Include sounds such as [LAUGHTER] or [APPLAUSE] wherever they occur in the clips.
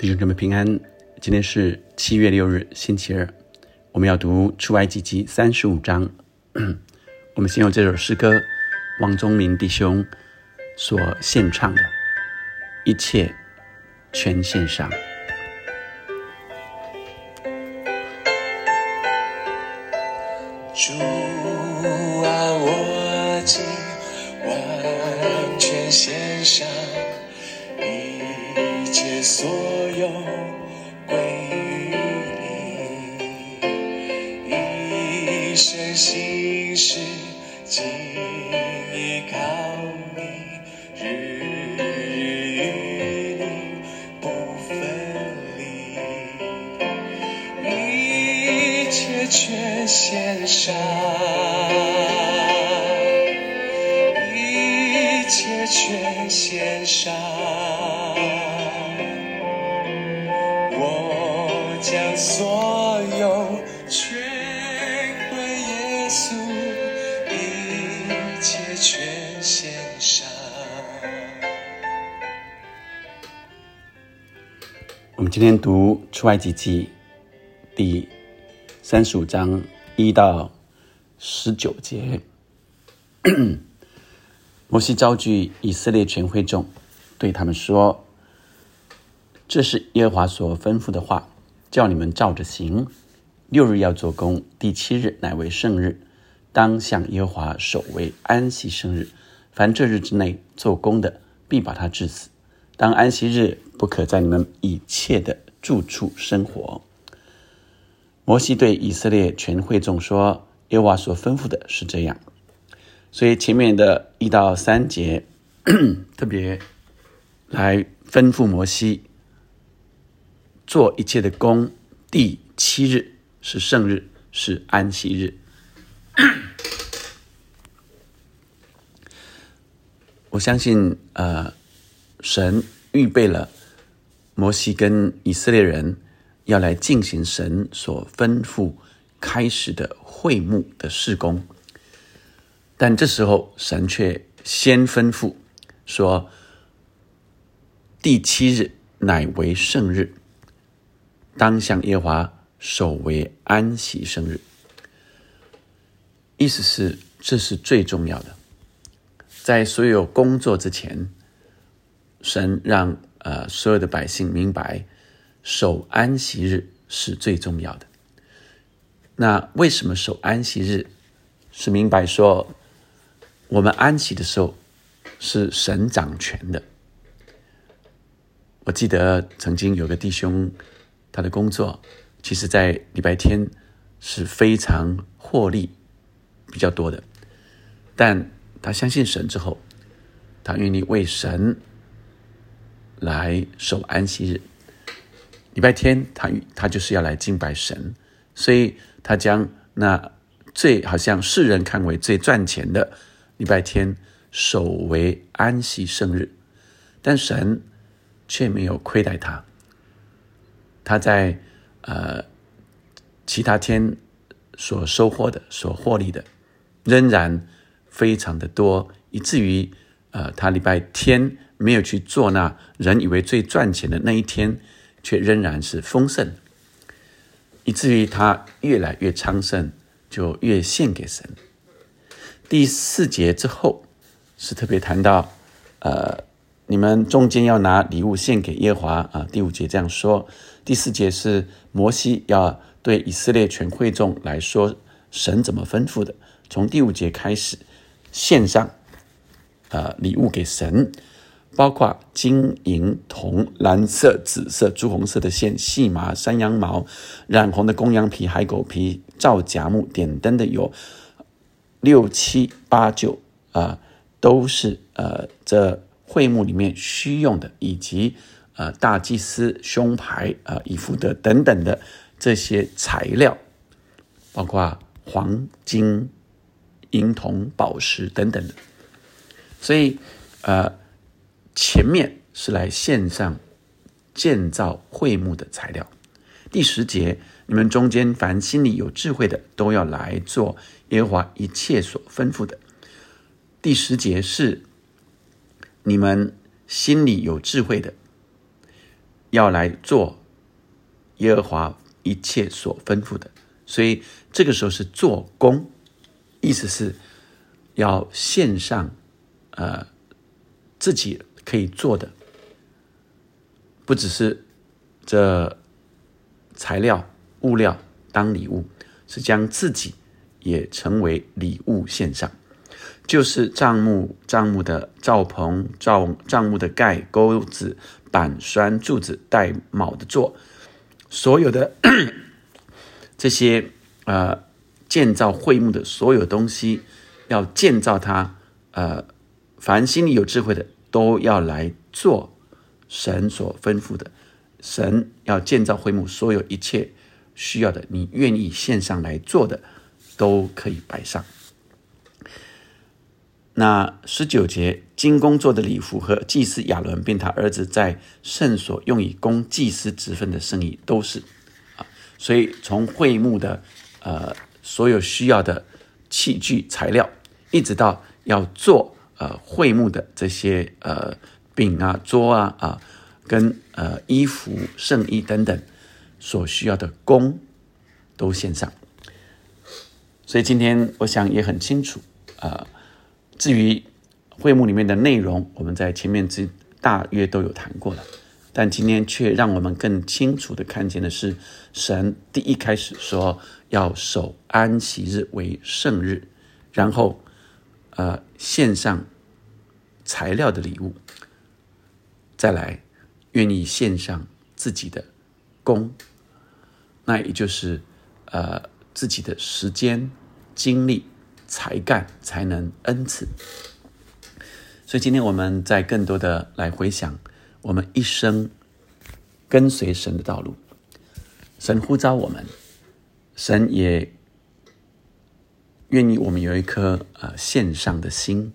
弟兄姊妹平安，今天是七月六日，星期二，我们要读出埃及记三十五章。[CLEARS THROAT] 我们先用这首诗歌，王宗明弟兄所献唱的，一切全献上。主啊，我今完全献上，心事尽依靠你，日日与你不分离。一切全献上，今天读出埃及记第三十五章一到十九节。[COUGHS] 摩西召集以色列全会众，对他们说：“这是耶和华所吩咐的话，叫你们照着行。六日要做工，第七日乃为圣日，当向耶和华守为安息生日。凡这日之内做工的，必把他治死。当安息日，不可在你们一切的住处生活。”摩西对以色列全会众说：“耶和华所吩咐的是这样。”所以前面的一到三节特别来吩咐摩西做一切的工。第七日是圣日，是安息日。[COUGHS] 我相信，呃，神预备了摩西跟以色列人要来进行神所吩咐开始的会幕的事工。但这时候，神却先吩咐说：“第七日乃为圣日，当向耶华守为安息生日。”意思是，这是最重要的。在所有工作之前，神让呃所有的百姓明白，守安息日是最重要的。那为什么守安息日？是明白说。我们安息的时候是神掌权的。我记得曾经有个弟兄，他的工作其实在礼拜天是非常获利比较多的，但他相信神之后，他愿意为神来守安息日。礼拜天他他就是要来敬拜神，所以他将那最好像世人看为最赚钱的。礼拜天守为安息生日，但神却没有亏待他。他在呃其他天所收获的、所获利的，仍然非常的多，以至于呃他礼拜天没有去做那人以为最赚钱的那一天，却仍然是丰盛，以至于他越来越昌盛，就越献给神。第四节之后是特别谈到，呃，你们中间要拿礼物献给耶华啊。第五节这样说，第四节是摩西要对以色列全会众来说神怎么吩咐的。从第五节开始献上，呃，礼物给神，包括金银铜、蓝色、紫色、朱红色的线、细麻、山羊毛、染红的公羊皮、海狗皮、皂荚木、点灯的油。六七八九啊，都是呃这会幕里面需用的，以及呃大祭司胸牌啊、以弗德等等的这些材料，包括黄金、银铜、宝石等等的。所以呃前面是来线上建造会幕的材料。第十节，你们中间凡心里有智慧的，都要来做耶和华一切所吩咐的。第十节是你们心里有智慧的，要来做耶和华一切所吩咐的，所以这个时候是做工，意思是要献上呃自己可以做的，不只是这材料物料当礼物，是将自己也成为礼物献上。就是帐幕、帐幕的罩棚、罩帐目的盖、钩子、板栓、柱子、带卯的座，所有的 [COUGHS] 这些呃建造会幕的所有东西，要建造它，呃，凡心里有智慧的都要来做神所吩咐的。神要建造会幕，所有一切需要的，你愿意献上来做的，都可以摆上。那十九节，金工做的礼服和祭司亚伦并他儿子在圣所用以供祭司职分的生意都是啊，所以从会幕的呃所有需要的器具材料，一直到要做呃会幕的这些呃饼啊桌啊啊跟呃衣服圣衣等等所需要的工都献上。所以今天我想也很清楚啊。至于会幕里面的内容，我们在前面之大约都有谈过了，但今天却让我们更清楚的看见的是，神第一开始说要守安息日为圣日，然后呃献上材料的礼物，再来愿意献上自己的功，那也就是呃自己的时间精力。才干才能恩赐，所以今天我们在更多的来回想我们一生跟随神的道路。神呼召我们，神也愿意我们有一颗呃献上的心。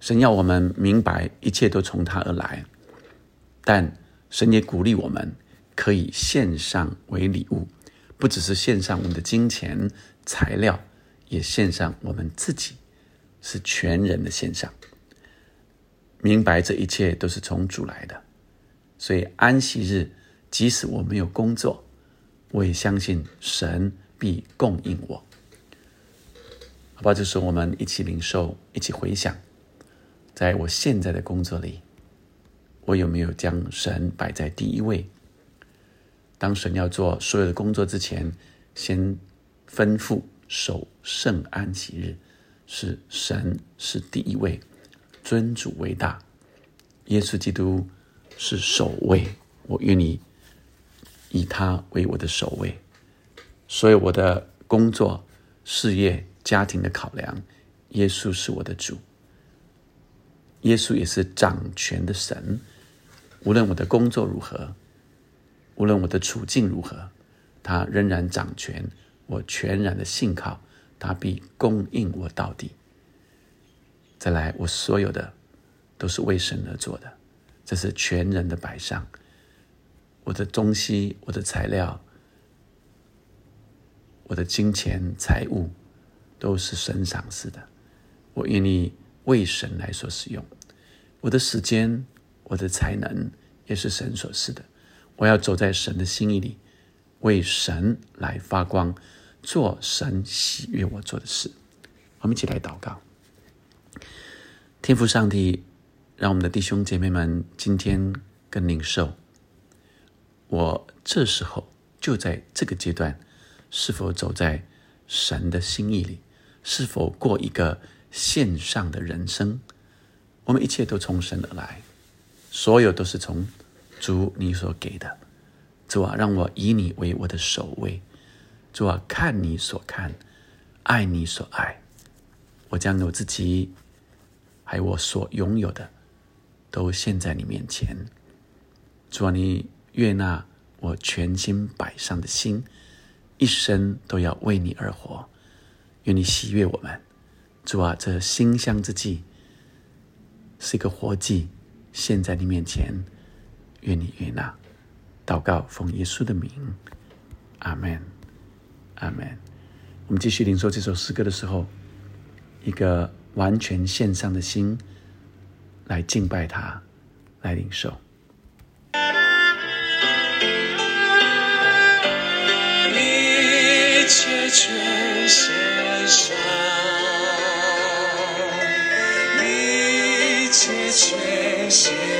神要我们明白一切都从他而来，但神也鼓励我们可以献上为礼物，不只是献上我们的金钱材料。也献上我们自己，是全人的献上。明白这一切都是从主来的，所以安息日，即使我没有工作，我也相信神必供应我。好吧，这是我们一起领受，一起回想，在我现在的工作里，我有没有将神摆在第一位？当神要做所有的工作之前，先吩咐。守圣安息日，是神是第一位，尊主为大，耶稣基督是首位，我愿意以他为我的首位，所以我的工作、事业、家庭的考量，耶稣是我的主，耶稣也是掌权的神，无论我的工作如何，无论我的处境如何，他仍然掌权。我全然的信靠他，必供应我到底。再来，我所有的都是为神而做的，这是全人的摆上。我的东西、我的材料、我的金钱财物，都是神赏赐的。我愿意为神来所使用。我的时间、我的才能，也是神所赐的。我要走在神的心意里，为神来发光。做神喜悦我做的事，我们一起来祷告。天父上帝，让我们的弟兄姐妹们今天更领受。我这时候就在这个阶段，是否走在神的心意里？是否过一个线上的人生？我们一切都从神而来，所有都是从主你所给的。主啊，让我以你为我的首位。主啊，看你所看，爱你所爱，我将我自己，还有我所拥有的，都献在你面前。主啊，你悦纳我全心摆上的心，一生都要为你而活。愿你喜悦我们。主啊，这馨香之祭是一个活祭，献在你面前，愿你悦纳。祷告，奉耶稣的名，阿门，阿门。我们继续领受这首诗歌的时候，一个完全献上的心来敬拜他，来领受。一切全。一切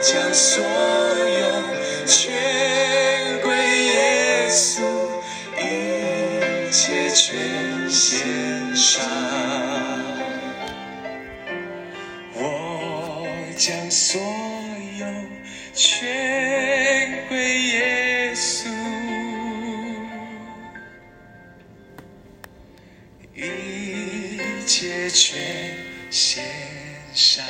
将所有全归耶稣，一切全献上。我将所有全归耶稣，一切全献上。